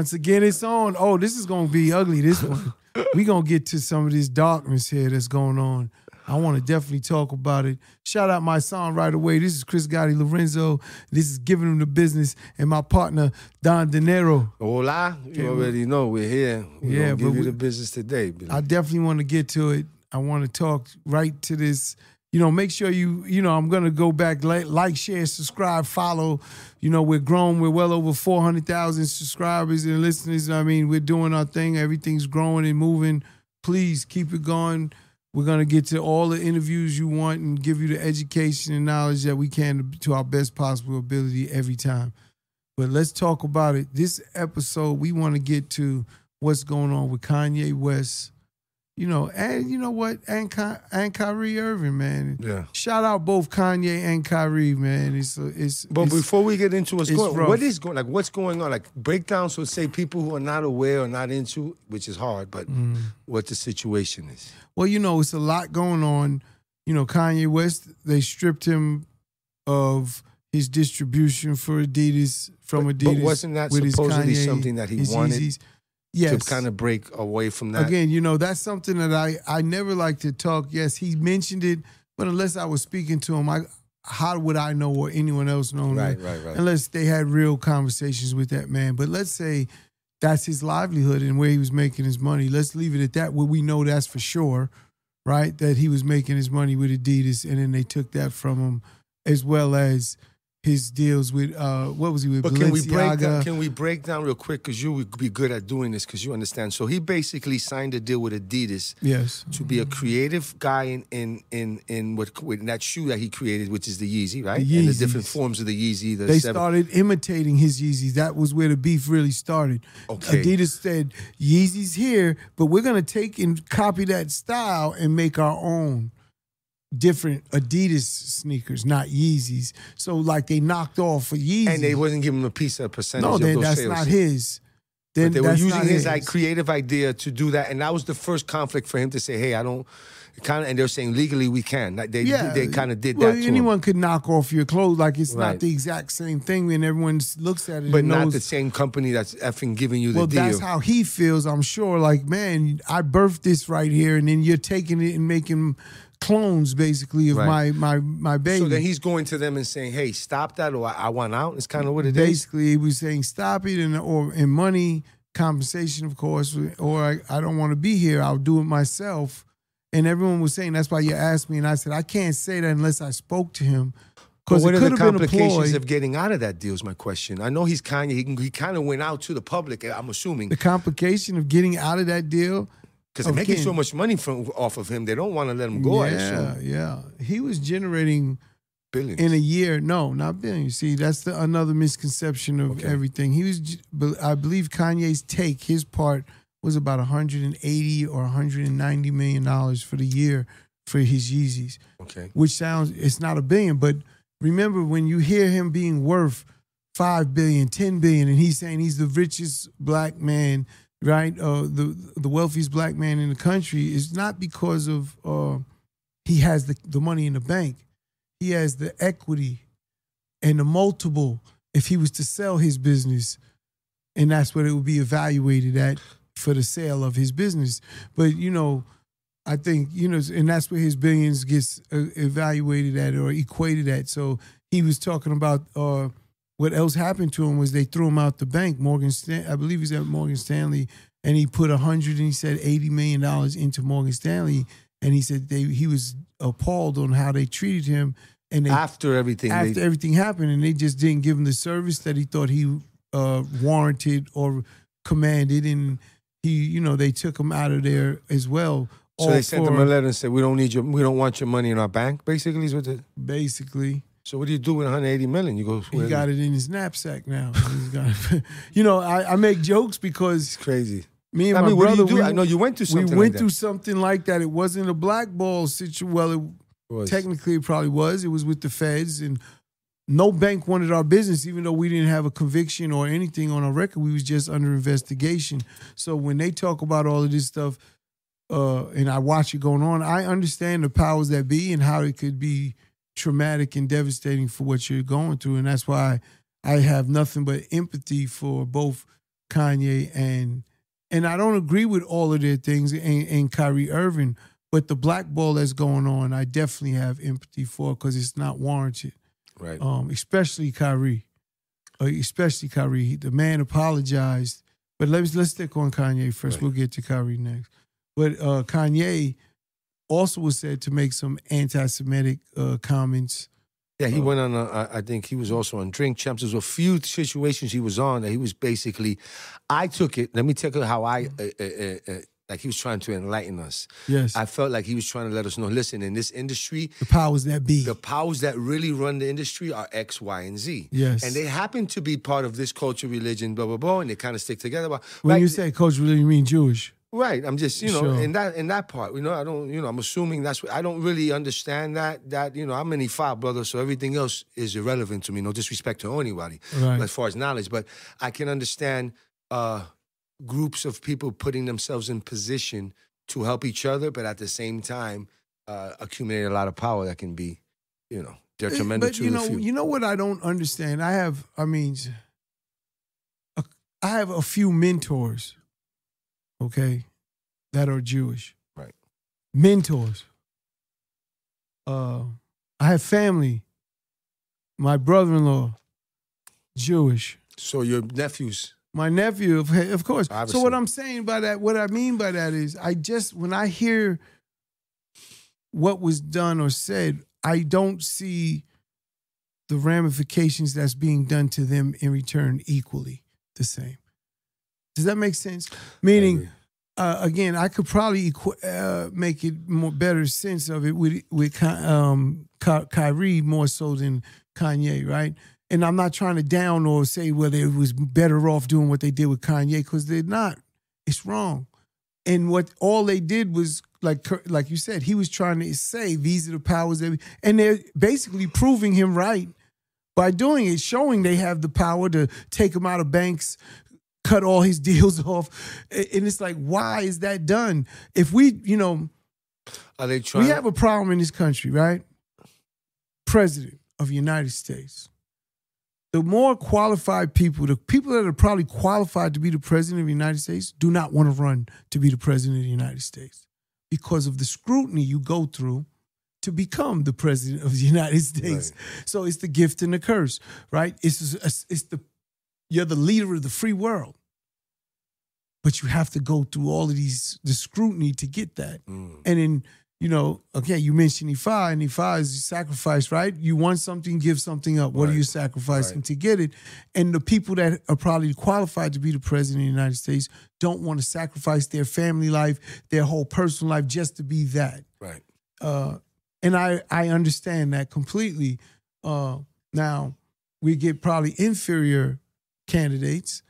Once again, it's on. Oh, this is gonna be ugly. This one. we gonna get to some of this darkness here that's going on. I want to definitely talk about it. Shout out my song right away. This is Chris Gotti Lorenzo. This is giving him the business, and my partner Don Dinero. Hola, you already know we're here. We're Yeah, give you we- the business today. Billy. I definitely want to get to it. I want to talk right to this. You know, make sure you, you know, I'm going to go back, like, share, subscribe, follow. You know, we're grown. We're well over 400,000 subscribers and listeners. I mean, we're doing our thing. Everything's growing and moving. Please keep it going. We're going to get to all the interviews you want and give you the education and knowledge that we can to our best possible ability every time. But let's talk about it. This episode, we want to get to what's going on with Kanye West, you know, and you know what, and Ky- and Kyrie Irving, man. yeah. Shout out both Kanye and Kyrie, man. It's it's. But it's- before we get into what's going, rough. what is going, like, what's going on? Like breakdowns would say people who are not aware or not into, which is hard, but Mm. what the situation is. well, you know, it's a lot going on. You know, Kanye West, they stripped him of his distribution for Adidas from But- Adidas. but wasn't that with his supposedly Kanye- something that he wanted Yeezys. Yes, To kind of break away from that. Again, you know, that's something that I I never like to talk. Yes, he mentioned it, but unless I was speaking to him, I how would I know or anyone else know? Right, right, right. Unless they had real conversations with that man. But let's say that's his livelihood and where he was making his money. Let's leave it at that. Where we know that's for sure, right? That he was making his money with Adidas, and then they took that from him, as well as his deals with uh what was he with But can we break Balenciaga? down, can we break down real quick because you would be good at doing this because you understand. So he basically signed a deal with Adidas yes. to be a creative guy in in in in what with that shoe that he created, which is the Yeezy, right? The And the different forms of the Yeezy. The they seven- started imitating his Yeezys. That was where the beef really started. Okay. Adidas said, Yeezys here, but we're gonna take and copy that style and make our own different Adidas sneakers, not Yeezys. So like they knocked off for Yeezys. and they wasn't giving him a piece of percentage no, then that's sales. not his. Then But they were using not his like creative idea to do that, and that was the first conflict for him to say, "Hey, I don't." Kind of, and they're saying legally we can. Like they yeah, they kind of did well, that him. anyone could knock off your clothes, like it's Right. not the exact same thing. And everyone looks at it, but not knows, the same company that's effing giving you the well, deal. that's how he feels. I'm sure. Like, man, I birthed this right here, and then you're taking it and making clones, basically, of Right. my my my baby. so then he's going to them and saying, "Hey, stop that, or I, I want out." It's kind of what it is. basically he was saying stop it, and or in money compensation, of course, or I, I don't want to be here. I'll do it myself. And everyone was saying that's why you asked me, and I said I can't say that unless I spoke to him. Because what it are could the have been a complications of getting out of that deal? Is my question. I know he's kind of he, he kind of went out to the public. I'm assuming the complication of getting out of that deal. Because oh, they're making so much money from off of him. They don't want to let him go. Yeah, yeah. He was generating billions. in a year. No, not billion. See, that's the another misconception of Okay. everything. He was, I believe, Kanye's take, his part was about 180 or 190 million dollars for the year for his Yeezys, okay. which sounds it's not a billion, but remember when you hear him being worth five billion, 10 billion, and he's saying he's the richest black man, right? Uh, the the wealthiest black man in the country is not because of uh, he has the, the money in the bank. He has the equity and the multiple if he was to sell his business, and that's what it would be evaluated at for the sale of his business. But you know, I think you know, and that's where his billions gets uh, evaluated at or equated at. So he was talking about uh, what else happened to him was they threw him out the bank. Morgan, Stan- I believe he's at Morgan Stanley, and he put a hundred and he said eighty million dollars into Morgan Stanley, and he said they he was appalled on how they treated him, and they After everything, after they, everything happened, and they just didn't give him the service that he thought he uh, warranted or commanded, and he, you know, they took him out of there as well. so they sent for- him a letter and said, "We don't need your, we don't want your money in our bank." Basically, is what the, basically. So what do you do with 180 million? You go. He got it in his knapsack now. He's got, you know, I, I make jokes because It's crazy. me and I my mean, what do brother, you do? we, I know you went through something. we went like through something like that. It wasn't a blackball situation. Well, it. Was- technically it probably was. It was with the feds, and no bank wanted our business, even though we didn't have a conviction or anything on our record. We was just under investigation. So when they talk about all of this stuff, uh, and I watch it going on, I understand the powers that be and how it could be traumatic and devastating for what you're going through, and that's why I have nothing but empathy for both Kanye and and I don't agree with all of their things and, and Kyrie Irving, but the blackball that's going on, I definitely have empathy for because it's not warranted. Right. Um, especially Kyrie, uh, especially Kyrie. The man apologized, but let's let's stick on Kanye first. Right. We'll get to Kyrie next. But uh, Kanye also was said to make some anti-Semitic uh, comments. Yeah, he Oh. went on. A, I- I think he was also on Drink Champs. There's a few situations he was on that he was basically. I took it. Let me tell you how I. Uh, uh, uh, uh, like he was trying to enlighten us. Yes, I felt like he was trying to let us know. Listen, in this industry, the powers that be. the powers that really run the industry are X, Y, and Z. Yes. and they happen to be part of this culture, religion, blah blah blah, and they kind of stick together. But when right, you say coach, really you mean Jewish? Right. I'm just, you know, Sure. in that in that part, you know, I don't, you know, I'm assuming that's what I don't really understand that that, you know, I'm an Ifa brother, so everything else is irrelevant to me. No disrespect to anybody Right. as far as knowledge, but I can understand uh groups of people putting themselves in position to help each other, but at the same time, uh accumulate a lot of power that can be, you know, detrimental but to you know, few. you know what I don't understand. I have, I mean, I have a few mentors, okay, that are Jewish. Right. Mentors. Uh, I have family. My brother-in-law, Jewish. so your nephews, My nephew, of, of course. So what I'm saying by that, what I mean by that is, I just when I hear what was done or said, I don't see the ramifications that's being done to them in return equally the same. Does that make sense? Meaning, uh, again, I could probably equ- uh, make it more better sense of it with with um, Ky- Kyrie more so than Kanye, right? And I'm not trying to down or say whether it was better off doing what they did with Kanye because they're not. It's wrong. And what all they did was like like you said, he was trying to say these are the powers that, we, and they're basically proving him right by doing it, showing they have the power to take him out of banks, cut all his deals off. And it's like, why is that done? If we, you know, are they trying we have a problem in this country, right? President of the United States. The more qualified people, the people that are probably qualified to be the president of the United States, do not want to run to be the president of the United States because of the scrutiny you go through to become the president of the United States. So it's the gift and the curse, right? It's it's the you're the leader of the free world, but you have to go through all of these the scrutiny to get that. Mm. And then, you know, okay, you mentioned Ifa, and Ifa is sacrifice, right? You want something, give something up. What are you sacrificing Right. to get it? And the people that are probably qualified to be the president of the United States don't want to sacrifice their family life, their whole personal life just to be that. right. Uh, and I I understand that completely. Uh, now we get probably inferior candidates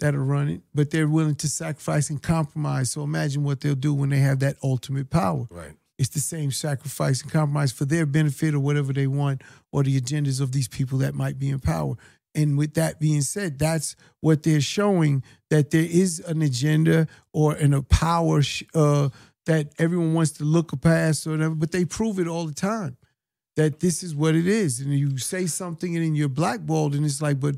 that are running, but they're willing to sacrifice and compromise. So imagine what they'll do when they have that ultimate power. Right. It's the same sacrifice and compromise for their benefit or whatever they want, or the agendas of these people that might be in power. And with that being said, that's what they're showing that there is an agenda or an, a power sh- uh, that everyone wants to look past or whatever, but they prove it all the time that this is what it is. And you say something and then you're blackballed, and it's like, but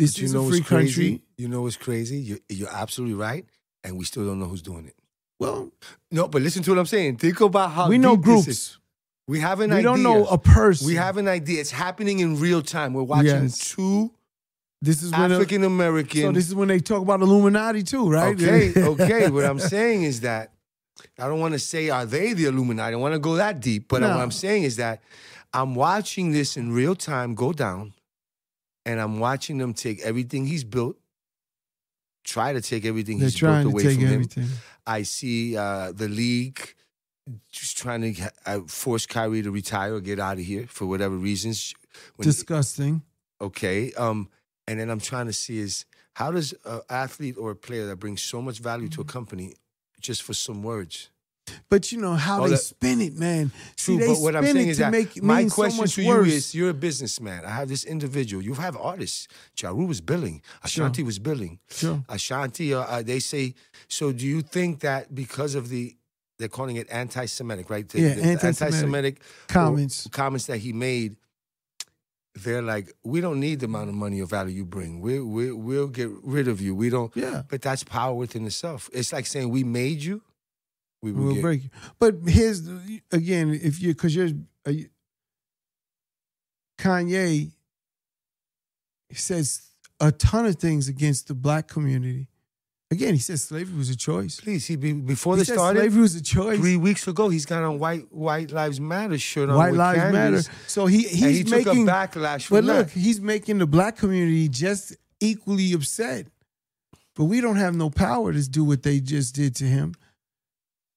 this you is know a free what's crazy? country. You know what's crazy? You're, you're absolutely right, and we still don't know who's doing it. Well, No, but listen to what I'm saying. Think about how we know groups. We have an idea. We idea. don't know a person. we have an idea. It's happening in real time. We're watching Yes. two this is when African American. So this is when they talk about Illuminati too, right? Okay, okay. what I'm saying is that I don't want to say are they the Illuminati. I don't want to go that deep. But No. what I'm saying is that I'm watching this in real time go down, and I'm watching them take everything he's built, try to take everything They're he's built away take from him. I see uh, the league just trying to uh, force Kyrie to retire or get out of here for whatever reasons. When- Disgusting. okay. Um, and then I'm trying to see is how does an athlete or a player that brings so much value to a Mm-hmm. company just for some words? But you know how Oh, they that- spin it, man. See, True, they but what I'm saying it is that make my mean so question to worse. you is: You're a businessman. I have this individual. You have artists. Ja Rule was billing. Sure. Ashanti was billing. Sure. Ashanti, uh, uh, they say. So, do you think that because of the they're calling it anti-Semitic, right? The, Yeah, the anti-Semitic anti-Semitic Comments. comments that he made, they're like, we don't need the amount of money or value you bring. We we we'll get rid of you. We don't. Yeah. But that's power within itself. It's like saying we made you. We will We'll break you. But here's again, if you because you're uh, Kanye says a ton of things against the black community. Again, he says slavery was a choice. Please, he be, before He they started slavery was a choice. three weeks ago, he's got on white White Lives Matter shirt on. White lives Candace, matter. So he he's he making. a backlash but look, that. he's making the black community just equally upset. But we don't have no power to do what they just did to him.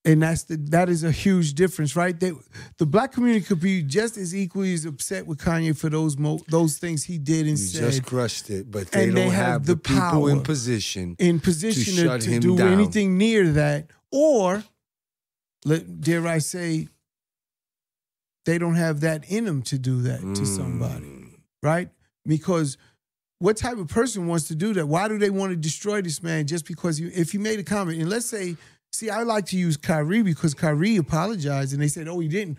And that's the that is a huge difference, right? They, the black community could be just as equally as upset with Kanye for those mo, those things he did and You said just crushed it, but they don't they have have the the people in position. in position to, shut to him do down. anything near that, or let dare I say, they don't have that in them to do that to somebody, Mm. right? Because what type of person wants to do that? Why do they want to destroy this man just because he, if he made a comment? And let's say, see, I like to use Kyrie because Kyrie apologized, and they said, "Oh, he didn't."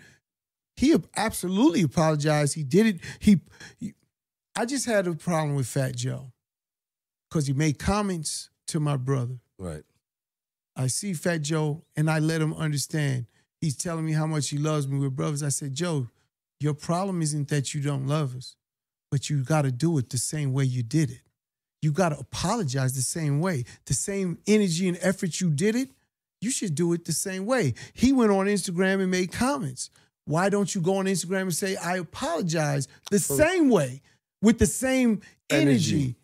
He absolutely apologized. He did it. He, he I just had a problem with Fat Joe because he made comments to my brother. Right. I see Fat Joe and I let him understand. He's telling me how much he loves me. We're brothers. I said, Joe, your problem isn't that you don't love us, but you got to do it the same way you did it. You got to apologize the same way. The same energy and effort you did it, you should do it the same way. He went on Instagram and made comments. Why don't you go on Instagram and say, I apologize the same way with the same energy? Energy.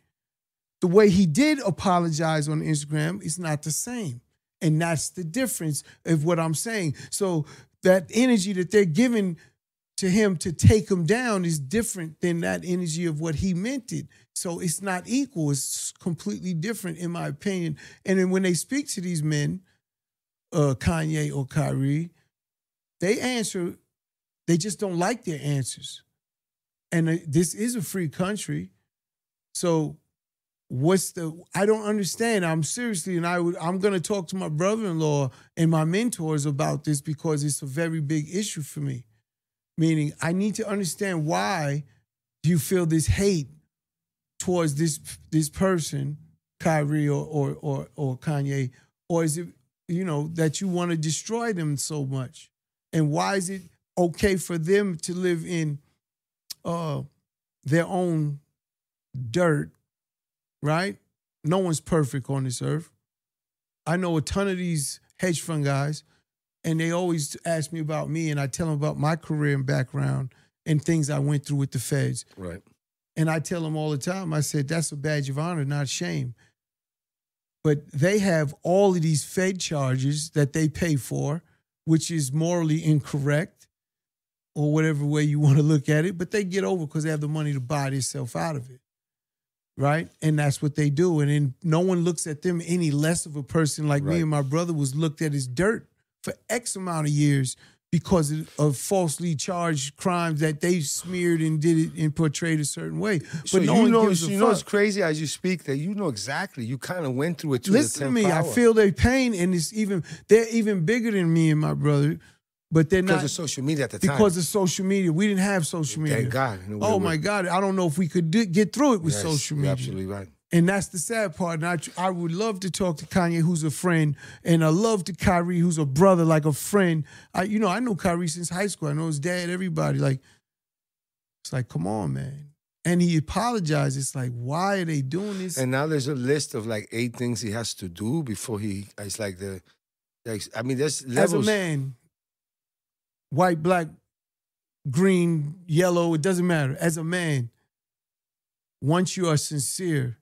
The way he did apologize on Instagram is not the same. And that's the difference of what I'm saying. So that energy that they're giving to him to take him down is different than that energy of what he meant it. So it's not equal. It's completely different, in my opinion. And then when they speak to these men, uh, Kanye or Kyrie, they answer, they just don't like their answers. And this is a free country. So what's the I don't understand. I'm seriously and I would I'm gonna talk to my brother-in-law and my mentors about this because it's a very big issue for me. Meaning I need to understand why do you feel this hate towards this this person, Kyrie or or or, or Kanye, or is it you know that you want to destroy them so much? And why is it okay for them to live in uh their own dirt, right? No one's perfect on this earth. I know a ton of these hedge fund guys, and they always ask me about me, and I tell them about my career and background and things I went through with the feds. Right. And I tell them all the time, I said, that's a badge of honor, not shame. But they have all of these Fed charges that they pay for, which is morally incorrect or whatever way you want to look at it. But they get over because they have the money to buy themselves out of it. Right? And that's what they do. And then no one looks at them any less of a person like me and my brother was looked at as dirt for X amount of years because of- falsely charged crimes that they smeared and did it and portrayed a certain way. But So no you one know, gives a you know, fuck. it's crazy as you speak that you know exactly. You kind of went through it to Listen to me. 10th I feel their pain, and it's even they're even bigger than me and my brother, but they're because not because of social media at the time. because of social media. We didn't have social media. Thank God. in a way, Oh my God! I don't know if we could do, get through it with Yes, social you're media. absolutely right. And that's the sad part. And I, I would love to talk to Kanye, who's a friend, and I love to Kyrie, who's a brother, like a friend. I, you know, I know Kyrie since high school. I know his dad, everybody. Like, it's like, come on, man. And he apologized. It's like, why are they doing this? And now there's a list of like eight things he has to do before he. It's like the, like I mean, there's As a man, white, black, green, yellow, it doesn't matter. As a man, once you are sincere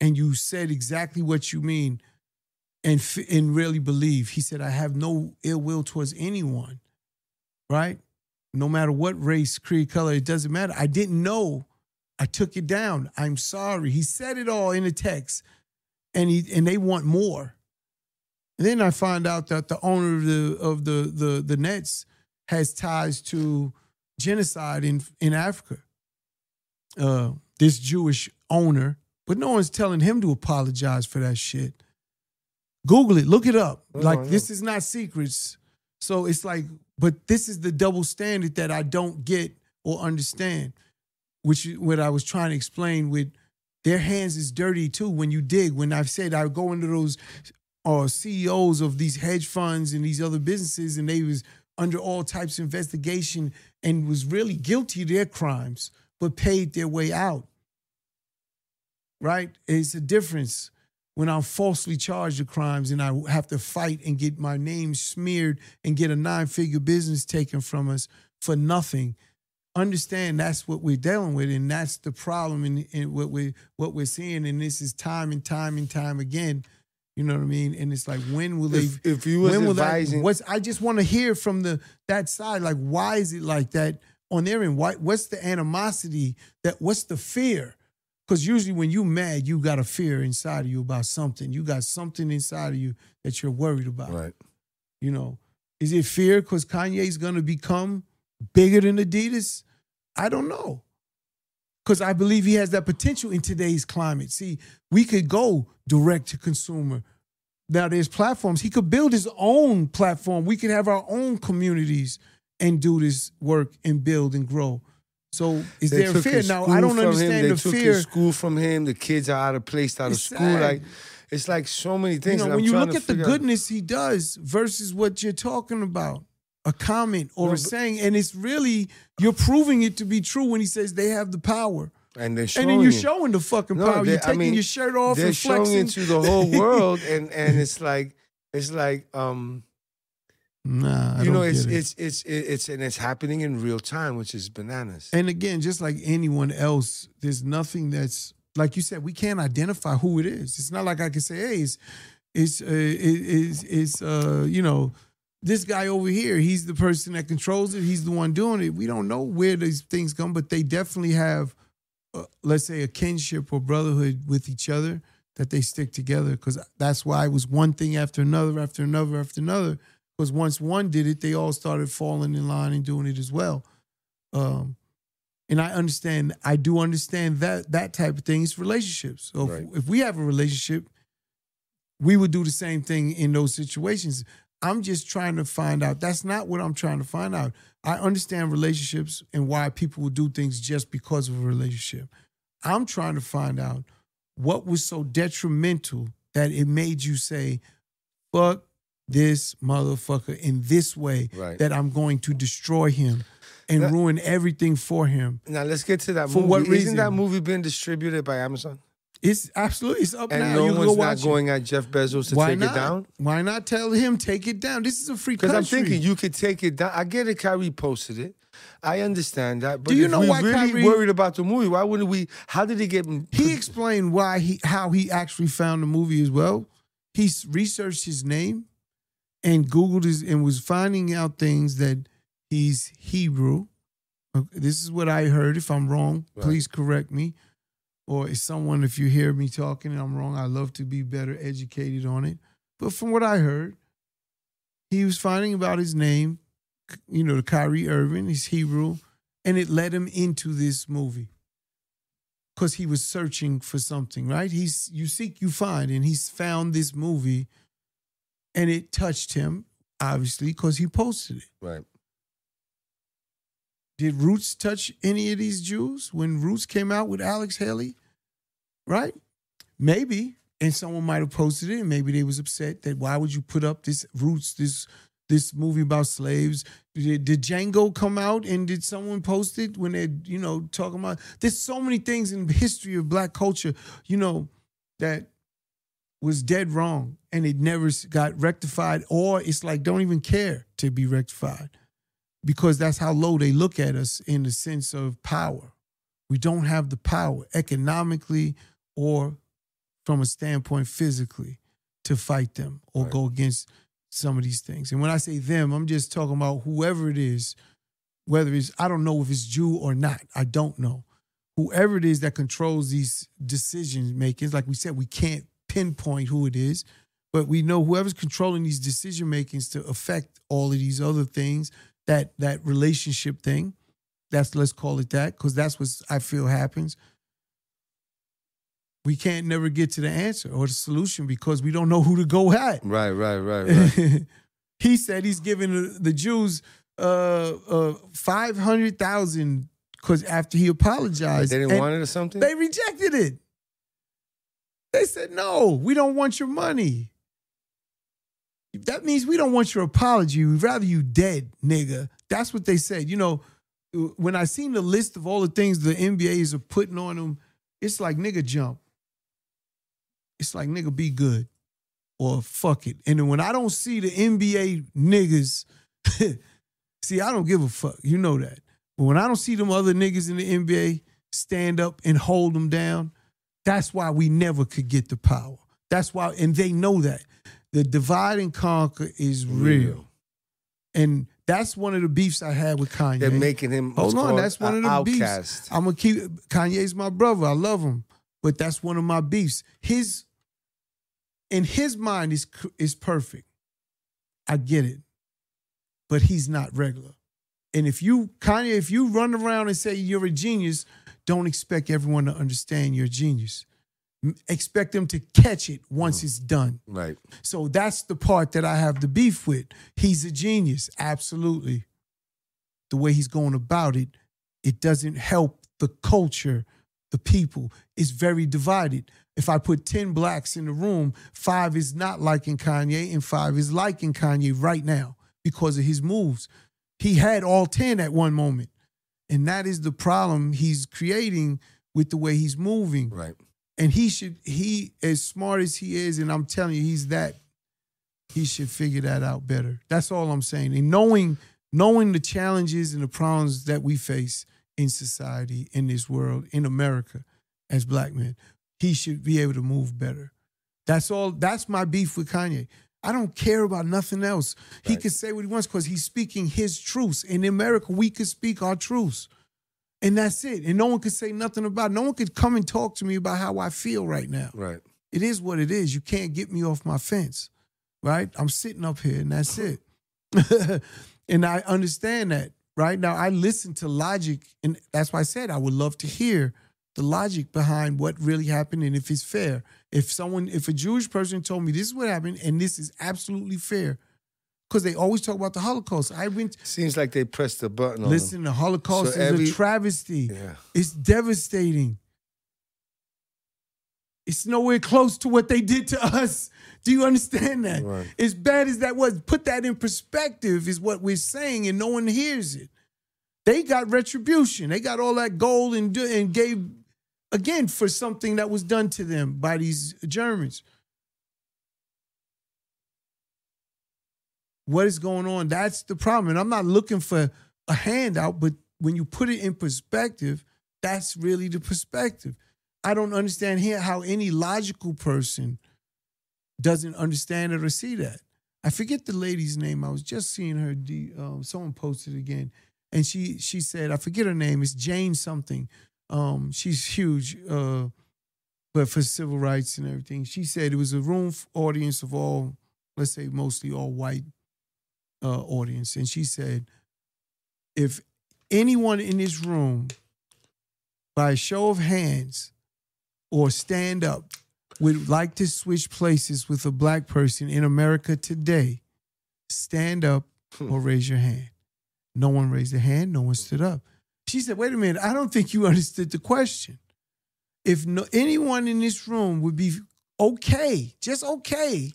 and you said exactly what you mean and and really believe, he said, I have no ill will towards anyone, right? No matter what race, creed, color, it doesn't matter. I didn't know. I took it down. I'm sorry. He said it all in the text, and he and they want more. And then I find out that the owner of the of the the the Nets has ties to genocide in in Africa. Uh, this Jewish owner, but no one's telling him to apologize for that shit. Google it, look it up. Oh, like know. this is not secrets. So it's like, but this is the double standard that I don't get or understand. which is what I was trying to explain with their hands is dirty too when you dig. When I've said I go into those uh, CEOs of these hedge funds and these other businesses, and they was under all types of investigation and was really guilty of their crimes, but paid their way out. Right? It's a difference when I'm falsely charged with crimes and I have to fight and get my name smeared and get a nine figure business taken from us for nothing. Understand that's what we're dealing with, and that's the problem in, in what we what we're seeing, and this is time and time and time again. You know what I mean? And it's like, when will If, they? if you was when will advising, that? What's I just want to hear from the that side. Like, why is it like that on their end? Why? What's the animosity? That what's the fear? Because usually when you mad, you got a fear inside of you about something. You got something inside of you that you're worried about. right? You know, is it fear because Kanye's gonna become bigger than Adidas? I don't know. Because I believe he has that potential in today's climate. See, we could go direct to consumer. Now there's platforms. He could build his own platform. We could have our own communities and do this work and build and grow. So is They there fear? Now I don't understand They the took fear. his school from him. The kids are out of place, out of It's school. sad. Like it's like so many you things. know, when you look at the figure out- goodness he does versus what you're talking about, a comment or No, a saying, and it's really you're proving it to be true when he says they have the power, and they're and then you're it. showing the fucking No, power. You're I taking mean, your shirt off they're and showing it to the whole world, and and it's like it's like um Nah, I you know don't it's get it. it's it's it's and it's happening in real time, which is bananas. And again, just like anyone else, there's nothing that's like you said. We can't identify who it is. It's not like I can say, "Hey, it's it's uh, it- it's it's uh, you know this guy over here. He's the person that controls it. He's the one doing it." We don't know where these things come, but they definitely have, uh, let's say, a kinship or brotherhood with each other that they stick together. Because that's why it was one thing after another, after another, after another. Because once one did it, they all started falling in line and doing it as well. Um, and I understand, I do understand that that type of thing is relationships. So Right. if, if we have a relationship, we would do the same thing in those situations. I'm just trying to find out. That's not what I'm trying to find out. I understand relationships and why people will do things just because of a relationship. I'm trying to find out what was so detrimental that it made you say, fuck this motherfucker in this way Right. that I'm going to destroy him and That- ruin everything for him. Now let's get to that For movie. what Isn't reason? that movie being distributed by Amazon? It's absolutely it's up And now. no you one's go not going it. at Jeff Bezos to Why take not? it down? Why not tell him take it down? This is a free Because country. I'm thinking you could take it down. I get it. Kyrie posted it. I understand that. But Do you know we're why really Kyrie- worried about the movie, why wouldn't we? How did he get? he explained why he how he actually found the movie as well. He researched his name and Googled his and was finding out things that he's Hebrew. This is what I heard. If I'm wrong, Right. please correct me. Or is someone, if you hear me talking and I'm wrong, I love to be better educated on it. But from what I heard, he was finding about his name, you know, the Kyrie Irving, he's Hebrew, and it led him into this movie because he was searching for something, right? He's you seek, you find, and he's found this movie, and it touched him, obviously, because he posted it. right. Did Roots touch any of these Jews when Roots came out with Alex Haley? Right? Maybe. And someone might have posted it, and maybe they was upset that why would you put up this Roots, this this movie about slaves? Did, did Django come out and did someone post it when they, you know, talking about there's so many things in the history of black culture, you know, that was dead wrong and it never got rectified, or it's like don't even care to be rectified because that's how low they look at us in the sense of power. We don't have the power economically or from a standpoint physically to fight them or Right. go against some of these things. And when I say them, I'm just talking about whoever it is, whether it's, I don't know if it's Jew or not. I don't know. Whoever it is that controls these decision makings, like we said, we can't pinpoint who it is, but we know whoever's controlling these decision makings to affect all of these other things, that that relationship thing, that's let's call it that, because that's what I feel happens. We can't never get to the answer or the solution because we don't know who to go at. Right, right, right, right. he said he's giving the- Jews uh, uh, 500,000 because after he apologized, They didn't want it or something. they rejected it. They said, "No, we don't want your money." That means we don't want your apology. We'd rather you dead, nigga. That's what they said. You know, when I seen the list of all the things the NBAs are putting on them, it's like nigga jump. It's like nigga be good or fuck it. And when I don't see the NBA niggas, see, I don't give a fuck. You know that. But when I don't see them other niggas in the NBA stand up and hold them down, that's why we never could get the power. That's why, and they know that. The divide and conquer is real. Real. And that's one of the beefs I had with Kanye. They're making him. Hold on, that's one of the outcast. beefs. I'm gonna keep Kanye's my brother. I love him, but that's one of my beefs. His in his mind is is perfect. I get it, but he's not regular. And if you Kanye, if you run around and say you're a genius, don't expect everyone to understand you're genius. Expect them to catch it once mm. it's done. Right. So that's the part that I have the beef with. He's a genius, absolutely. The way he's going about it, it doesn't help the culture, the people. It's very divided. If I put 10 blacks in the room, five is not liking Kanye and five is liking Kanye right now because of his moves. He had all 10 at one moment. And that is the problem he's creating with the way he's moving. Right. and he should he as smart as he is and i'm telling you he's that he should figure that out better. That's all i'm saying. And knowing knowing the challenges and the problems that we face in society in this world in america as black men he should be able to move better. That's all that's my beef with kanye i don't care about nothing else he can say what he wants because he's speaking his truths in america we can speak our truths and that's it. And no one could say nothing about it. No one could come and talk to me about how I feel right now. Right. It is what it is. You can't get me off my fence, right? I'm sitting up here and that's it. and I understand that, right? Now, I listen to logic, and that's why I said I would love to hear the logic behind what really happened and if it's fair. If someone, if a Jewish person told me this is what happened and this is absolutely fair, because they always talk about the Holocaust. I went, Seems like they pressed the button on Listen, the Holocaust So is every- a travesty. Yeah. It's devastating. It's nowhere close to what they did to us. Do you understand that? Right. As bad as that was, put that in perspective, is what we're saying, and no one hears it. They got retribution. They got all that gold and, and gave, again, for something that was done to them by these Germans. what is going on. That's the problem. And I'm not looking for a handout, but when you put it in perspective, that's really the perspective. I don't understand here how any logical person doesn't understand it or see that. I forget the lady's name. I was just seeing her. Um, someone posted again, and she she said I forget her name. It's Jane something. Um, she's huge, uh, but for civil rights and everything. She said it was a room audience of all, let's say mostly all white uh, audience, and she said, if anyone in this room, by a show of hands, or stand up, would like to switch places with a black person in America today, stand up or raise your hand. No one raised a hand. No one stood up. She said, "Wait a minute. I don't think you understood the question. If no, anyone in this room would be okay, just okay,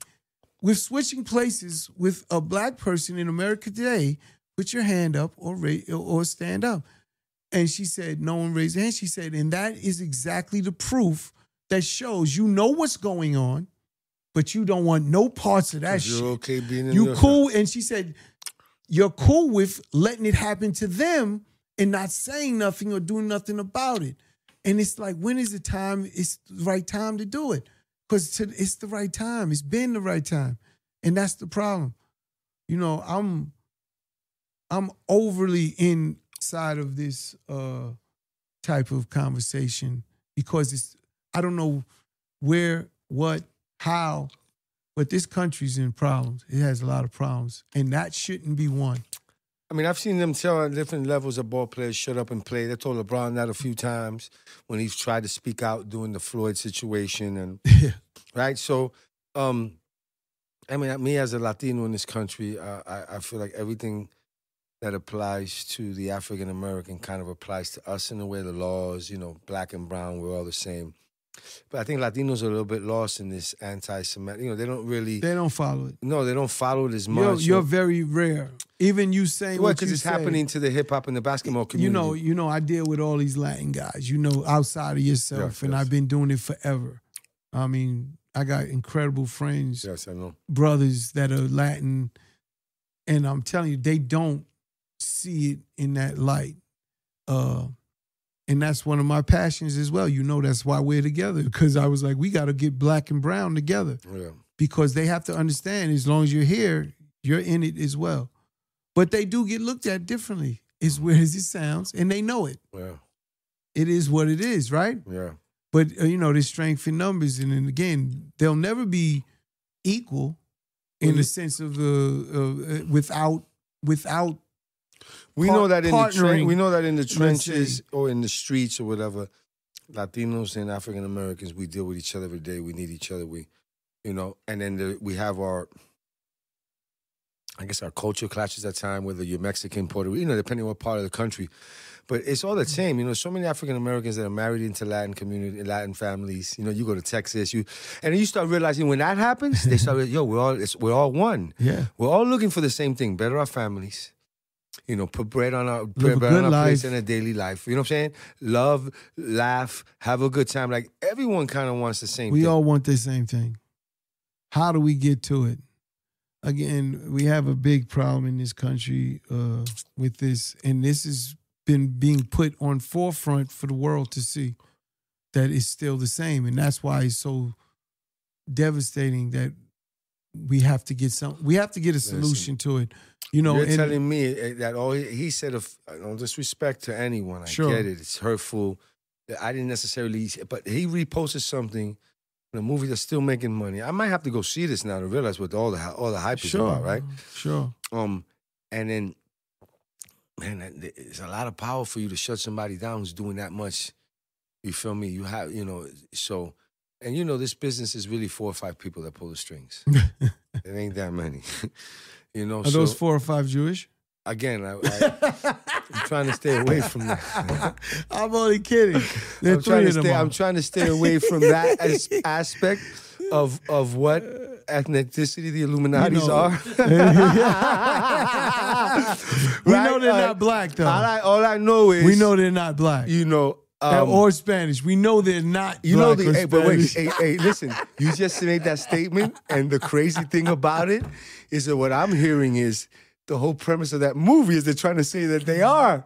with switching places with a black person in America today, put your hand up or ra- or stand up." And she said, "No one raised their hand." She said, "And that is exactly the proof that shows you know what's going on, but you don't want no parts of that shit." You're okay being in You cool? And she said, You're cool with letting it happen to them and not saying nothing or doing nothing about it. And it's like, when is the time? It's the right time to do it. Because it's the right time. It's been the right time. And that's the problem. You know, I'm I'm overly inside of this uh type of conversation because it's I don't know where, what, how, but this country's in problems. It has a lot of problems, and that shouldn't be one. I mean, I've seen them tell different levels of ball players shut up and play. They told LeBron that a few times when he's tried to speak out during the Floyd situation, and Yeah. right. So, um, I mean, me as a Latino in this country, uh, I, I feel like everything that applies to the African American kind of applies to us in a way. The laws, you know, black and brown, we're all the same. But I think Latinos are a little bit lost in this anti-Semitic. You know, they don't really. They don't follow it. no, they don't follow it as You're, much. you're very rare. Even you saying Well, what because it's say, happening to the hip hop and the basketball community. You know, you know, I deal with all these Latin guys. You know, outside of yourself, Yes, and yes. I've been doing it forever. I mean, I got incredible friends, Yes, I know. brothers that are Latin, and I'm telling you, they don't see it in that light. Uh, and that's one of my passions as well. You know, that's why we're together because I was like, we got to get black and brown together Yeah. because they have to understand as long as you're here, you're in it as well. But they do get looked at differently, as weird as it sounds, and they know it. Yeah. It is what it is, right? Yeah. But uh, you know, there's strength in numbers, and then again, they'll never be equal in the sense of the uh, uh, without without. We Par- know that in the partnering, tren- we know that in the trenches or in the streets or whatever, Latinos and African Americans, we deal with each other every day. We need each other. We, you know, and then the, we have our, I guess our culture clashes at time. Whether you're Mexican, Puerto Rican, you know, depending on what part of the country, but it's all the mm-hmm. same. You know, so many African Americans that are married into Latin community, Latin families. You know, you go to Texas, you, and you start realizing when that happens, they start, yo, we're all, it's, we're all one. Yeah, We're all looking for the same thing: better our families. You know, put bread on our bread, bread on our plates in a daily life. You know what I'm saying? Love, laugh, have a good time. Like everyone kind of wants the same. Thing. We thing. all want the same thing. How do we get to it? Again, we have a big problem in this country uh, with this, and this has been being put on forefront for the world to see that it's still the same, and that's why it's so devastating that we have to get some. We have to get a solution to it. You know, You're and- telling me that all he, he said of no disrespect to anyone. I Sure. get it; it's hurtful. I didn't necessarily, but he reposted something in a movie that's still making money. I might have to go see this now to realize what all the all the hype is sure, about, right? Sure. Um, and then, man, it's a lot of power for you to shut somebody down who's doing that much. You feel me? You have, you know, so, and you know, this business is really four or five people that pull the strings. it ain't that many, you know. Are so those four or five Jewish? Again, I, I'm trying to stay away from that. I'm only kidding. I'm trying to stay. I'm trying to stay away from that as aspect of of what ethnicity the Illuminati's know. are. we Right? know they're Uh, not black though. All I, all I know is we know they're not black. you know. Um, or Spanish. We know they're not you know the hey, but wait, hey, hey, listen. You just made that statement, and the crazy thing about it is that what I'm hearing is the whole premise of that movie is they're trying to say that they are.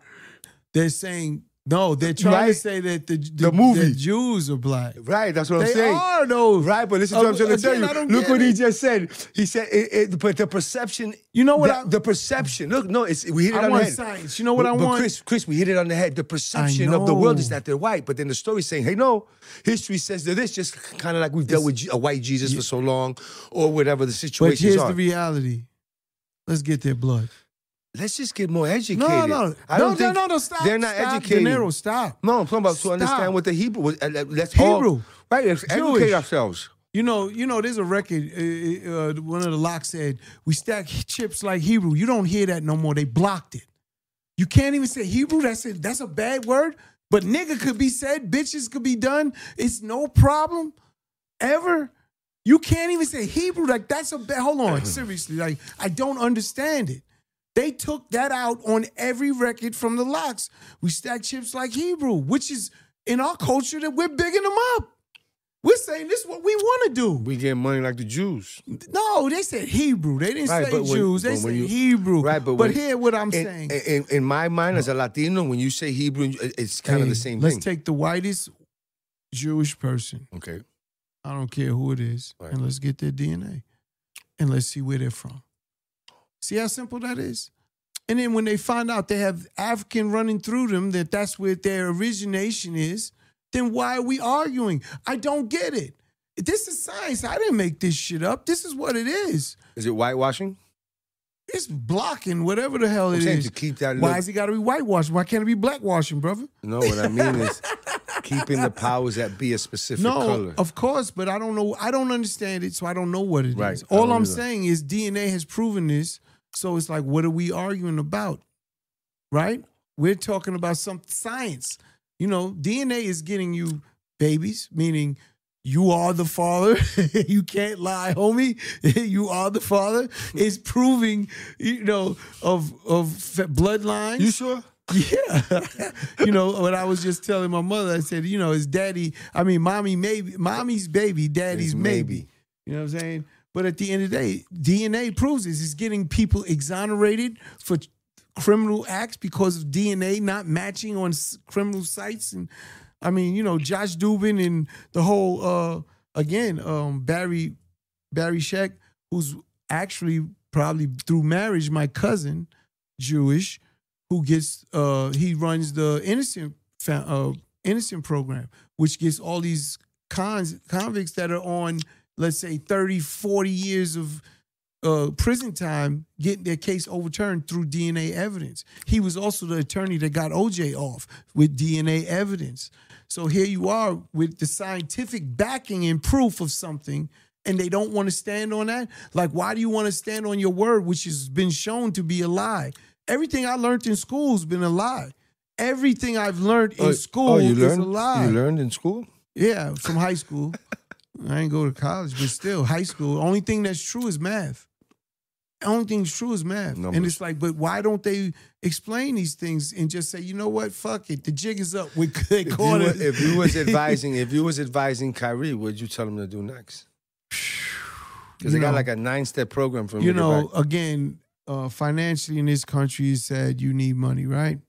They're saying no. They're trying to say that the the, movie. the Jews are black. Right, that's what They I'm saying. They are those. Right, but listen to what I'm Uh, trying to tell you. Look what he just said. He said, it, it, but the perception. You know what The, I- the perception. Look, no, it's we hit it I on the head. science. You know what but, I but? Chris, Chris, we hit it on the head. The perception of the world is that they're white, but then the story's saying, hey, no, history says they're this. Just kind of like we've dealt with a white Jesus for so long, or whatever the situation. But here's are. the reality. Let's get their blood. Let's just get more educated. No, no, I no, don't think no, no, no, stop. They're not stop. educated. Dinero, stop. No, I'm talking about to understand what the Hebrew was. Uh, uh, Let's Hebrew. all right. Let's educate ourselves. You know, you know, there's a record. Uh, uh, one of the LOX said, "We stack chips like Hebrew." You don't hear that no more. They blocked it. You can't even say Hebrew. That's a, that's a bad word. But nigga could be said. Bitches could be done. It's no problem. Ever. You can't even say Hebrew. Like that's a bad. Hold on, seriously. Like I don't understand it. They took that out on every record from the LOX. We stack chips like Hebrew, which is in our culture that we're bigging them up. We're saying this is what we want to do. We get money like the Jews. No, they said Hebrew. They didn't Right, say when- Jews. They said you- Hebrew. Right, but but when- hear what I'm in, saying. In, in my mind, as a Latino, when you say Hebrew, it's kind of the same let's thing. take the whitest Jewish person. okay. I don't care who it is, Right. and let's get their DNA, and let's see where they're from. See how simple that is. And then when they find out they have African running through them, that that's where their origination is, then why are we arguing? I don't get it. This is science. I didn't make this shit up. This is what it is. Is it whitewashing? It's blocking whatever the hell it is. to keep that Why look. has it got to be whitewashing? Why can't it be blackwashing, brother? No, what I mean is keeping the powers that be a specific No, color. of course, but I don't know. I don't understand it, so I don't know what it is. Right, I All don't I'm either. saying is DNA has proven this. So it's like, what are we arguing about? right? We're talking about some science. You know, DNA is getting you babies, meaning you are the father. you can't lie, homie. you are the father. It's proving, you know, of of bloodlines. You sure? Yeah. you know, what I was just telling my mother, I said, you know, his daddy, I mean, mommy maybe mommy's baby, daddy's maybe. maybe. You know what I'm saying? But at the end of the day, DNA proves this. It's getting people exonerated for criminal acts because of DNA not matching on criminal sites. And I mean, you know, Josh Dubin and the whole uh again, um Barry Barry Scheck, who's actually probably through marriage, my cousin, Jewish, who gets uh he runs the innocent uh innocent program, which gets all these cons convicts that are on let's say 30, 40 years of uh, prison time getting their case overturned through DNA evidence. He was also the attorney that got OJ off with DNA evidence. So here you are with the scientific backing and proof of something, and they don't want to stand on that. Like, why do you want to stand on your word, which has been shown to be a lie? Everything I learned in school has been a lie. Everything I've learned in oh, school oh, you is learned, a lie. You learned in school? Yeah, from high school. I didn't go to college, but still, high school. Only thing that's true is math. Only thing true is math. Numbers. And it's like, but why don't they explain these things and just say, you know what, fuck it, the jig is up. We if, you it. if you was advising, if you was advising Kyrie, what'd you tell him to do next? Because they know, got like a nine step program for You know, again, uh, financially in this country, he said you need money, right?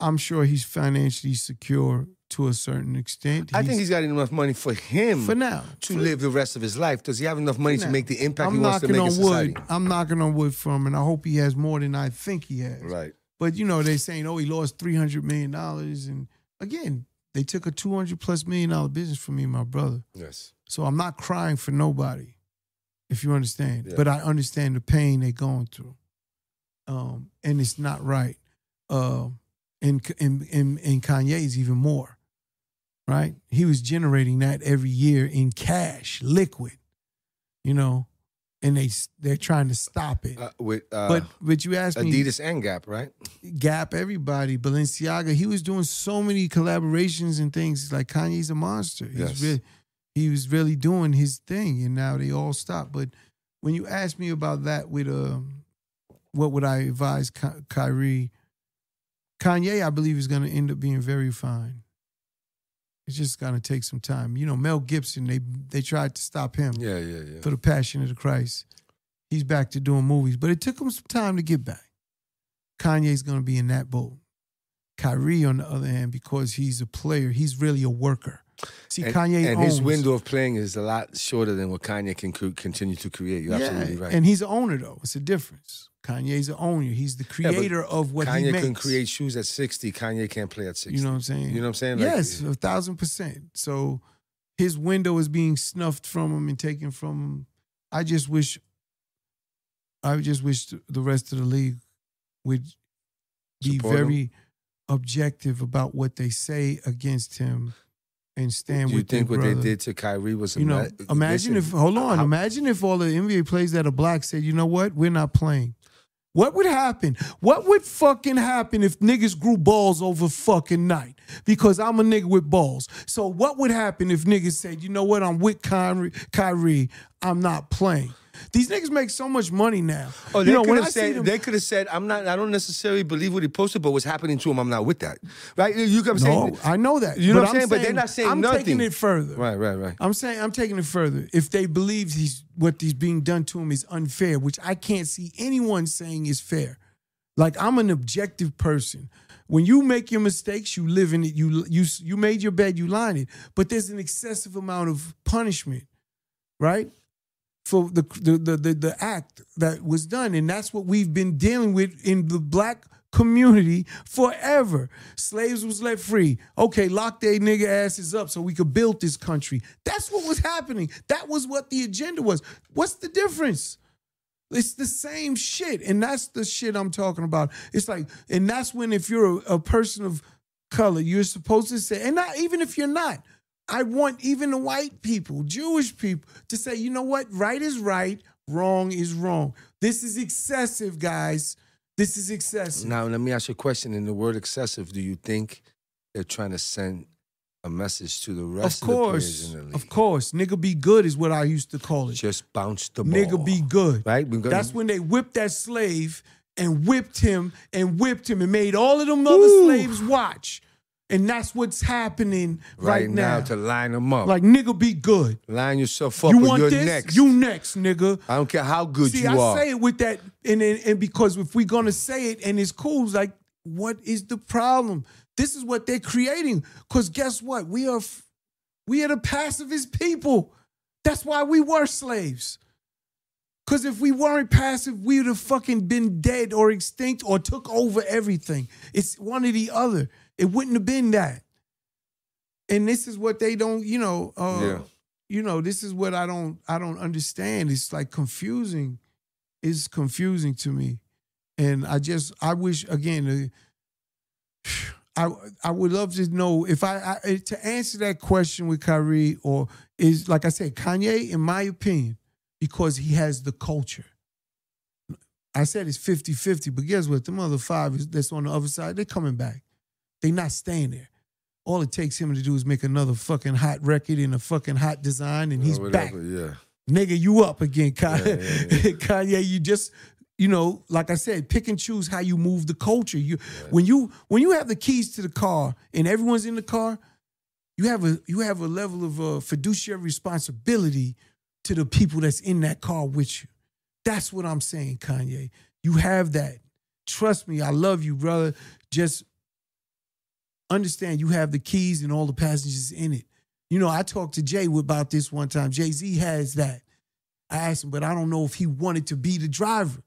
I'm sure he's financially secure to a certain extent. I think he's got enough money for him for now to for, live the rest of his life. Does he have enough money to make the impact I'm he wants to make in society? Wood. I'm knocking on wood for him, and I hope he has more than I think he has. Right. But you know, they're saying, oh, he lost three hundred million dollars, and again, they took a two hundred plus million dollar business from me and my brother. Yes. So I'm not crying for nobody, if you understand. Yeah. But I understand the pain they're going through, um, and it's not right. Uh, and and and, and Kanye's even more right? He was generating that every year in cash, liquid, you know, and they they're trying to stop it. Uh, with uh, but but you asked me Adidas and Gap, right? Gap, everybody, Balenciaga. He was doing so many collaborations and things. Like Kanye's a monster. He's yes. really he was really doing his thing, and now they all stopped. But when you ask me about that, with um, what would I advise Ky- Kyrie? Kanye, I believe, is going to end up being very fine. It's just gonna take some time. You know, Mel Gibson, they they tried to stop him. Yeah, yeah, yeah. For the Passion of the Christ. He's back to doing movies, but it took him some time to get back. Kanye's gonna be in that boat. Kyrie, on the other hand, because he's a player, he's really a worker. See, and, Kanye and owns. his window of playing is a lot shorter than what Kanye can continue to create. You're yeah, absolutely right. And he's an owner, though. It's a difference. Kanye's an owner. He's the creator yeah, of what Kanye he makes. can create shoes at 60. Kanye can't play at 60. You know what I'm saying? You know what I'm saying? Like, yes, a thousand percent. So his window is being snuffed from him and taken from him. I just wish I just wish the rest of the league would be Support very him. objective about what they say against him and stand Do with. You think what brother. they did to Kyrie was you know? Imagine if hold on, imagine if all the NBA players that are black said, you know what, we're not playing. What would happen? What would fucking happen if niggas grew balls over fucking night? Because I'm a nigga with balls. So what would happen if niggas said, you know what, I'm with Kyrie, Kyrie I'm not playing? These niggas make so much money now. Oh, they you know, could have said them, they could have said, "I'm not. I don't necessarily believe what he posted, but what's happening to him, I'm not with that." Right? You come saying? I know that. You know what I'm saying? But they're not saying I'm nothing. I'm taking it further. Right, right, right. I'm saying I'm taking it further. If they believe what he's what is being done to him is unfair, which I can't see anyone saying is fair. Like I'm an objective person. When you make your mistakes, you live in it. You you you made your bed, you line it. But there's an excessive amount of punishment, right? For the, the the, the act that was done, and that's what we've been dealing with in the black community forever. Slaves was let free. Okay, lock their nigga asses up so we could build this country. That's what was happening. That was what the agenda was. What's the difference? It's the same shit. And that's the shit I'm talking about. It's like, and that's when if you're a, a person of color, you're supposed to say, and not even if you're not, I want even the white people, Jewish people, to say, you know what? Right is right, wrong is wrong. This is excessive, guys. This is excessive. Now, let me ask you a question. In the word excessive, do you think they're trying to send a message to the rest of of, course, in the of course, nigga be good is what I used to call it. Just bounce the ball. Nigga be good. Right? Got- That's when they whipped that slave and whipped him and whipped him and made all of them other Woo. slaves watch. And that's what's happening right, right now now. to line them up. like nigga be good. line yourself up You want this? next. You next, nigga. I don't care how good See, you I are. I say it with that, and, and and because if we're gonna say it and it's cool, it's like, what is the problem? This is what they're creating. Cause guess what? We are we are the pacifist people. That's why we were slaves. Cause if we weren't passive, we would have fucking been dead or extinct or took over everything. It's one or the other. It wouldn't have been that. And this is what they don't, you know, uh, Yeah. you know, this is what I don't I don't understand. It's like confusing. It's confusing to me. And I just I wish again uh, I I would love to know if I, I to answer that question with Kyrie or is like I said Kanye in my opinion because he has the culture. I said it's 50-50, but guess what? The other five is, that's on the other side, they're coming back. They not staying there. All it takes him to do is make another fucking hot record in a fucking hot design, and he's back. Yeah. Nigga, you up again, Kanye. Yeah, yeah, Kanye, you just, you know, like I said, pick and choose how you move the culture. You when you when you have the keys to the car and everyone's in the car, you have a you have a level of uh, fiduciary responsibility to the people that's in that car with you. That's what I'm saying, Kanye. You have that. Trust me, I love you, brother. Just understand you have the keys and all the passengers in it. You know, I talked to Jay about this one time. Jay Z has that. I asked him, but I don't know if he wanted to be the driver.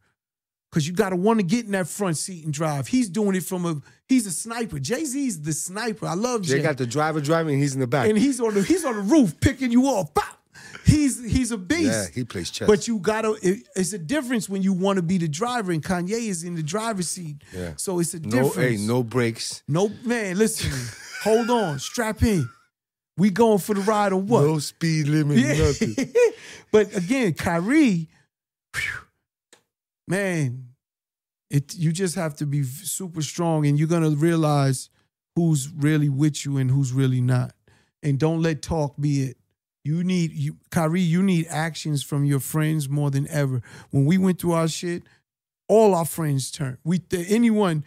Cause you gotta want to get in that front seat and drive. He's doing it from a he's a sniper. Jay Z's the sniper. I love Jay. They got the driver driving, and he's in the back. and he's on the he's on the roof picking you off. Bop! He's he's a beast. yeah, he plays chess. But you gotta. It, it's a difference when you want to be the driver, and Kanye is in the driver's seat. Yeah. So it's a no, difference. hey, no breaks. no man. Listen, hold on, strap in. We going for the ride or what? No speed limit, nothing. but again, Kyrie, whew, man, it you just have to be super strong, and you're gonna realize who's really with you and who's really not. And don't let talk be it. You need you, Kyrie. You need actions from your friends more than ever. When we went through our shit, all our friends turned. We th- anyone,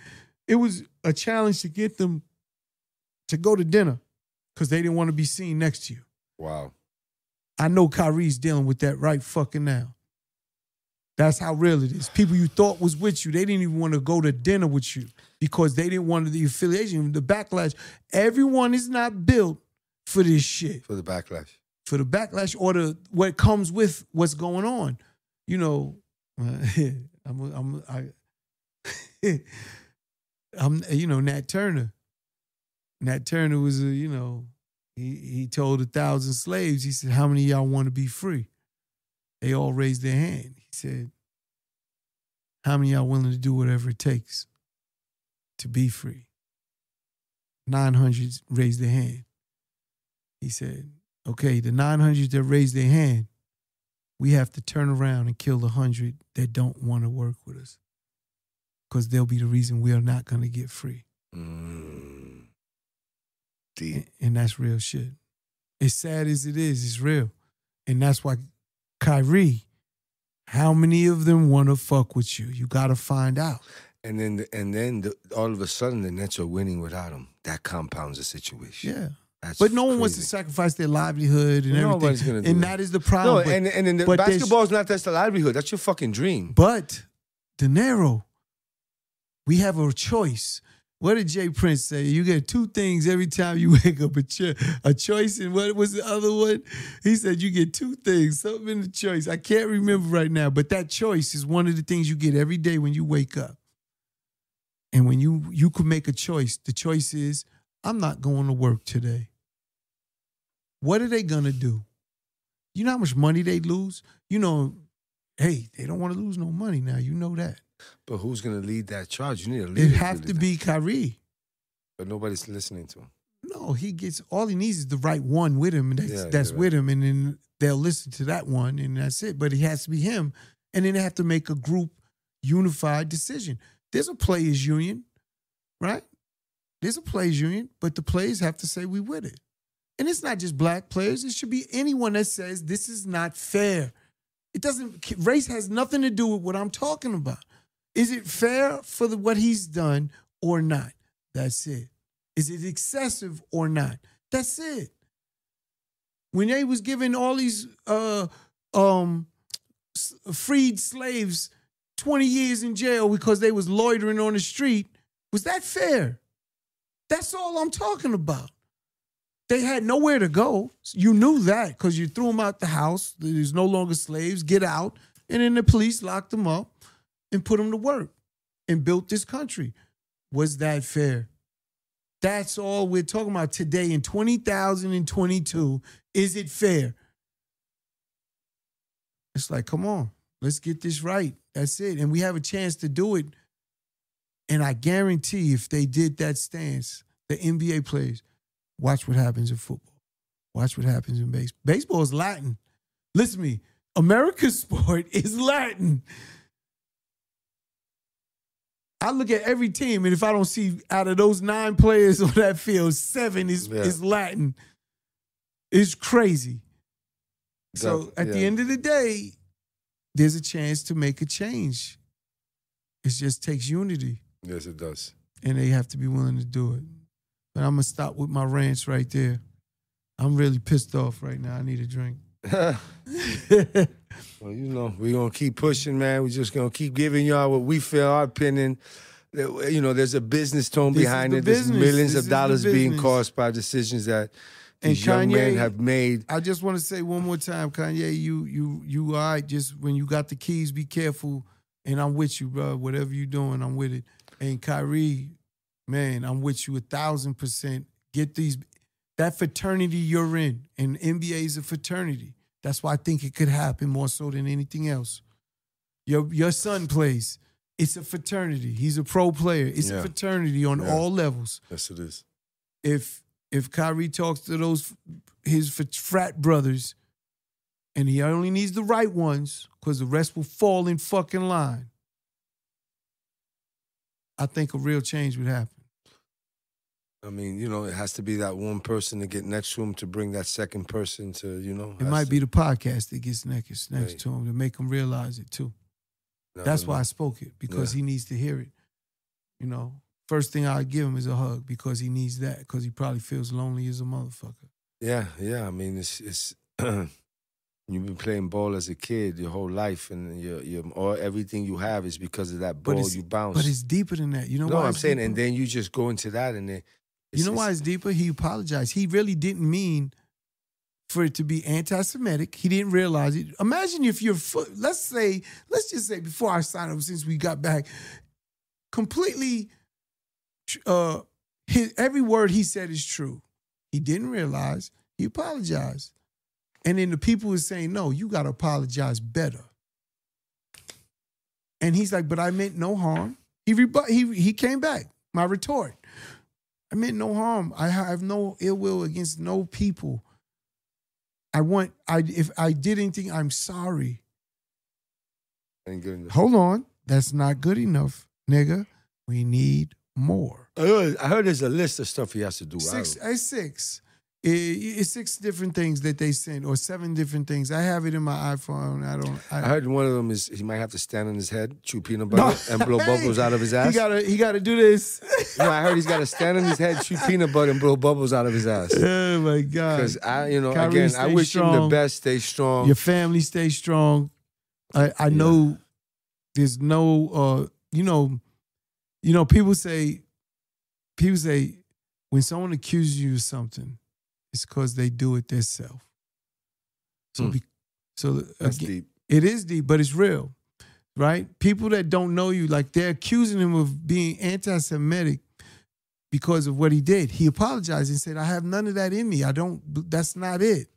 it was a challenge to get them to go to dinner because they didn't want to be seen next to you. Wow. I know Kyrie's dealing with that right fucking now. That's how real it is. People you thought was with you, they didn't even want to go to dinner with you because they didn't want the affiliation, the backlash. Everyone is not built for this shit, For the backlash. For the backlash or the what comes with what's going on. You know, I'm, I'm, I, I'm, you know, Nat Turner. Nat Turner was a, you know, he he told a thousand slaves. He said, "How many y'all want to be free?" They all raised their hand. He said, "How many y'all willing to do whatever it takes to be free?" Nine hundred raised their hand. He said, "Okay, the nine hundred that raised their hand, we have to turn around and kill the hundred that don't want to work with us, because they'll be the reason we are not going to get free." Mm. And, and that's real shit. As sad as it is, it's real. And that's why Kyrie, how many of them want to fuck with you? You got to find out. And then, and then the, all of a sudden, the Nets are winning without him. That compounds the situation. Yeah. That's But no one wants to crazy. sacrifice their livelihood and Nobody's everything. gonna do and that. that is the No, problem. but, and and then the but there's- basketball is not that's the livelihood. That's your fucking dream. but Dinero, we have a choice. What did Jay Prince say? You get two things every time you wake up a, cho- a choice. And what was the other one? He said you get two things, something in the choice. I can't remember right now, but that choice is one of the things you get every day when you wake up. And when you you could make a choice, the choice is I'm not going to work today. What are they gonna do? You know how much money they lose? You know, hey, they don't want to lose no money now. You know that. But who's gonna lead that charge? You need a leader. It have lead to be Kyrie. But nobody's listening to him. No, he gets all he needs is the right one with him, and that's, Yeah, that's you're with him, and then they'll listen to that one, and that's it. But it has to be him, and then they have to make a group unified decision. There's a players union, right? There's a players union, but the players have to say we with it. And it's not just black players. It should be anyone that says this is not fair. It doesn't race has nothing to do with what I'm talking about. Is it fair for the, what he's done or not? That's it. Is it excessive or not? That's it. When they was giving all these uh um freed slaves 20 years in jail because they was loitering on the street, was that fair? That's all I'm talking about. They had nowhere to go. You knew that because you threw them out the house. There's no longer slaves. Get out. And then the police locked them up and put them to work and built this country. Was that fair? That's all we're talking about today in 20,022. Is it fair? It's like, come on, let's get this right. That's it. And we have a chance to do it. And I guarantee if they did that stance, the NBA players, watch what happens in football. Watch what happens in baseball. Baseball is Latin. Listen to me. America's sport is Latin. I look at every team, and if I don't see out of those nine players on that field, seven is, Yeah. is Latin. It's crazy. So at the end of the day, there's a chance to make a change. It just takes unity, Yes, it does. and they have to be willing to do it. But I'm gonna stop with my rants right there. I'm really pissed off right now. I need a drink. Well, you know, we're gonna keep pushing, man. We're just gonna keep giving y'all what we feel, our opinion. That, You know, there's a business tone This behind the it. There's business. millions This of dollars being cost by decisions that And these young men have made. I just want to say one more time, Kanye, you you you all right. Just when you got the keys, be careful. And I'm with you, bro. Whatever you're doing, I'm with it. And Kyrie, man, I'm with you a thousand percent. Get these that fraternity you're in, and NBA is a fraternity. That's why I think it could happen more so than anything else. Your your son plays. It's a fraternity. He's a pro player. It's Yeah. a fraternity on Yeah. all levels Yes, it is. if if Kyrie talks to those his frat brothers, and he only needs the right ones, because the rest will fall in fucking line. I think a real change would happen. I mean, you know, it has to be that one person to get next to him to bring that second person to, you know. It might be the podcast that gets next next Right. to him to make him realize it too. That's why I spoke it because Yeah. he needs to hear it. You know, first thing I give him is a hug because he needs that because he probably feels lonely as a motherfucker. Yeah, yeah. I mean, it's it's you've been playing ball as a kid your whole life, and your your all everything you have is because of that ball you bounce. But it's deeper than that. You know no, I'm saying, deeper? and then you just go into that, and then You know why it's deeper? He apologized. He really didn't mean for it to be anti-Semitic. He didn't realize it. Imagine if you're, fu- let's say, let's just say before I signed up, since we got back, completely, uh, his, every word he said is true. He didn't realize. He apologized, and then the people were saying, "No, you got to apologize better." And he's like, "But I meant no harm." He rebu- he he came back. My retort. I meant no harm. I have no ill will against no people. I want I if I did anything, I'm sorry. Ain't good enough. Hold on. That's not good enough, nigga. We need more. I heard, I heard there's a list of stuff he has to do. Six don't- eh, six. It- it's six different things that they sent, or seven different things. I have it in my iPhone. I don't. I, I heard one of them is he might have to stand on his head, chew peanut butter, and blow bubbles out of his ass. He gotta. He gotta do this. no, I heard he's got to stand on his head, chew peanut butter, and blow bubbles out of his ass. oh my god. Because I, you know, Kyrie, again, I wish him the best. Stay strong. Your family stay strong. I, I know there's no uh you know you know people say people say when someone accuses you of something it's because they do it themselves. So Hmm. be, so That's again, deep. it is deep, but it's real, right? People that don't know you, like they're accusing him of being anti-Semitic because of what he did. He apologized and said, "I have none of that in me. I don't. That's not it."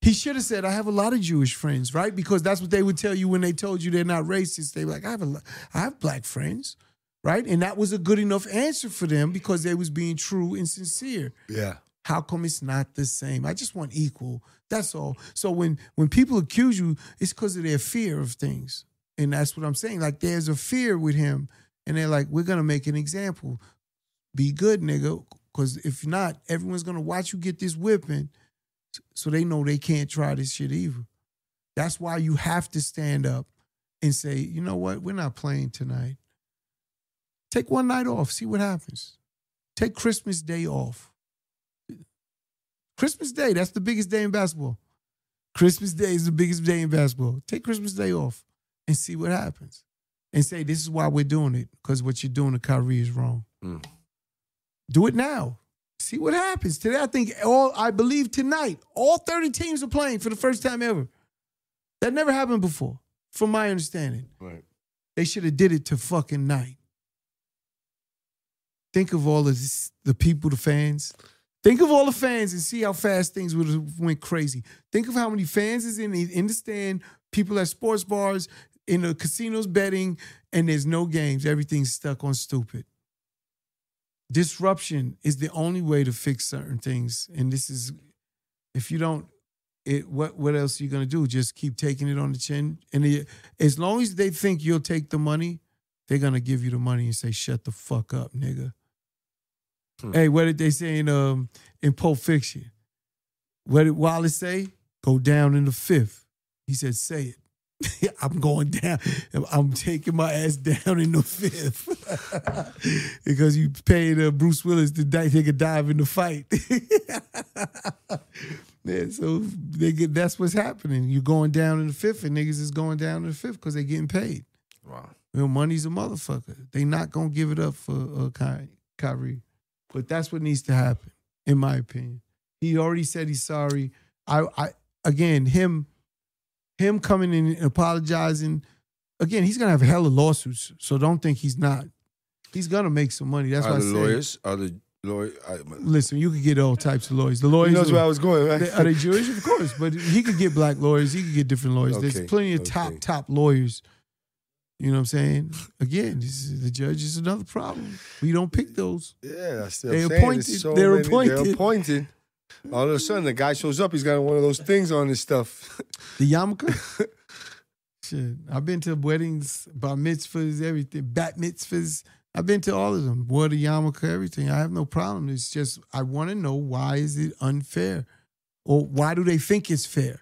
He should have said, "I have a lot of Jewish friends," right? Because that's what they would tell you when they told you they're not racist. They were like, "I have a, I have black friends." Right, and that was a good enough answer for them because they was being true and sincere. Yeah. How come it's not the same? I just want equal. That's all. So when when people accuse you, it's because of their fear of things. And that's what I'm saying. Like there's a fear with him. and they're like, we're gonna make an example. Be good, nigga, because if not, everyone's gonna watch you get this whipping, so they know they can't try this shit either. That's why you have to stand up and say, you know what, we're not playing tonight. Take one night off, see what happens. Take Christmas Day off. Christmas Day, that's the biggest day in basketball. Christmas Day is the biggest day in basketball. Take Christmas Day off and see what happens. And say, this is why we're doing it, because what you're doing to Kyrie is wrong. Mm. Do it now. See what happens. Today, I think all I believe tonight, all 30 teams are playing for the first time ever. That never happened before, from my understanding. Right. They should have did it to fucking night. Think of all of this, the people, the fans. Think of all the fans and see how fast things would have went crazy. Think of how many fans is in the, in the stand, people at sports bars, in the casinos betting, and there's no games. Everything's stuck on stupid. Disruption is the only way to fix certain things. And this is, if you don't, it what what else are you gonna do? Just keep taking it on the chin. And it, as long as they think you'll take the money, they're gonna give you the money and say, "Shut the fuck up, nigga." Hmm. Hey, what did they say in um in Pulp Fiction? What did Wallace say? Go down in the fifth. He said, "Say it." I'm going down. I'm taking my ass down in the fifth because you paid uh, Bruce Willis to di- take a dive in the fight. yeah, so they get that's what's happening. You're going down in the fifth, and niggas is going down in the fifth because they're getting paid. Wow. You know, money's a motherfucker. They not gonna give it up for uh, Ky- Kyrie, but that's what needs to happen, in my opinion. He already said he's sorry. I, I again him, him coming in and apologizing. Again, he's gonna have a hell of lawsuits, so don't think he's not. He's gonna make some money. That's are why I the say. lawyers? Are the lawyer? I, Listen, you could get all types of lawyers. The lawyers he knows are- where I was going, right? they- are they Jewish? Of course, but he could get black lawyers. He could get different lawyers. Okay, There's plenty of top top lawyers. You know what I'm saying? Again, this is, the judge is another problem. We don't pick those. yeah, that's still They saying. appointed- so they're many- appointed. They're appointed. All of a sudden, the guy shows up. He's got one of those things on his stuff. The yarmulke. Shit, I've been to weddings, bar mitzvahs, everything, bat mitzvahs. I've been to all of them. Wore the yarmulke, everything. I have no problem. It's just I want to know why is it unfair, or why do they think it's fair?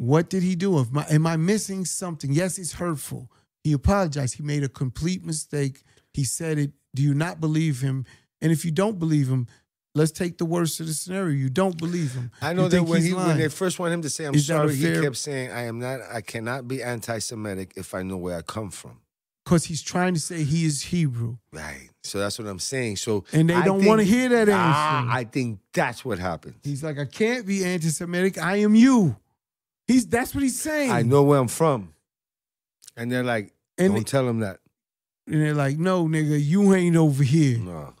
What did he do? Am I, am I missing something? Yes, it's hurtful. He apologized. He made a complete mistake. He said it. Do you not believe him? And if you don't believe him, let's take the worst of the scenario. You don't believe him. I know You that when he when they first wanted him to say I'm Is sorry, he kept saying I am not. I cannot be anti-Semitic if I know where I come from. because he's trying to say he is Hebrew, Right. So that's what I'm saying. So and they I don't want to hear that answer. Ah, I think that's what happened. he's like, I can't be anti-Semitic. I am you. He's that's what he's saying. I know where I'm from, and they're like, and, don't tell him that. and they're like, no, nigga, you ain't over here. No.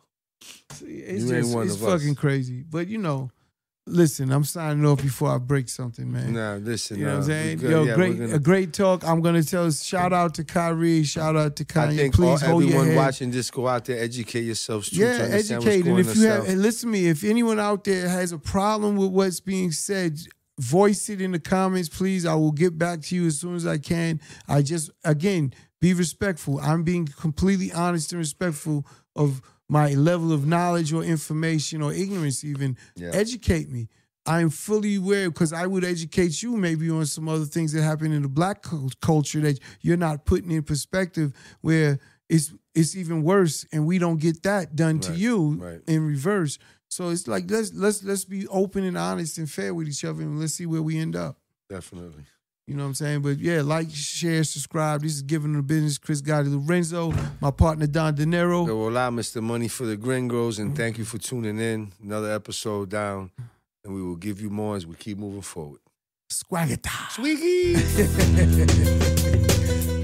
See, It's You ain't just one it's of us. fucking crazy. But you know, listen, I'm signing off before I break something, man. Nah, listen. You know what I'm saying? good. Yo, Yeah, great, gonna- a great talk. I'm gonna tell. Shout out to Kyrie. Shout out to Kanye. I think Please all, hold your everyone head. watching, just go out there, educate yourselves. Yeah, to educate. What's And if you have, and listen to me, if anyone out there has a problem with what's being said, voice it in the comments, please. I will get back to you as soon as I can. I just, again, be respectful. I'm being completely honest and respectful of my level of knowledge or information or ignorance, even. Yeah. Educate me. I'm fully aware because I would educate you maybe on some other things that happen in the black culture that you're not putting in perspective where it's it's even worse and we don't get that done to you right. in reverse. So it's like let's let's let's be open and honest and fair with each other and let's see where we end up. Definitely. You know what I'm saying? But yeah, like, share, subscribe. This is Giving the Business. Chris Gotti Lorenzo, my partner Don Dinero. Yo, hola, Mr. Money for the Gringos, and thank you for tuning in. Another episode down, and we will give you more as we keep moving forward. Squagata. Swiggy!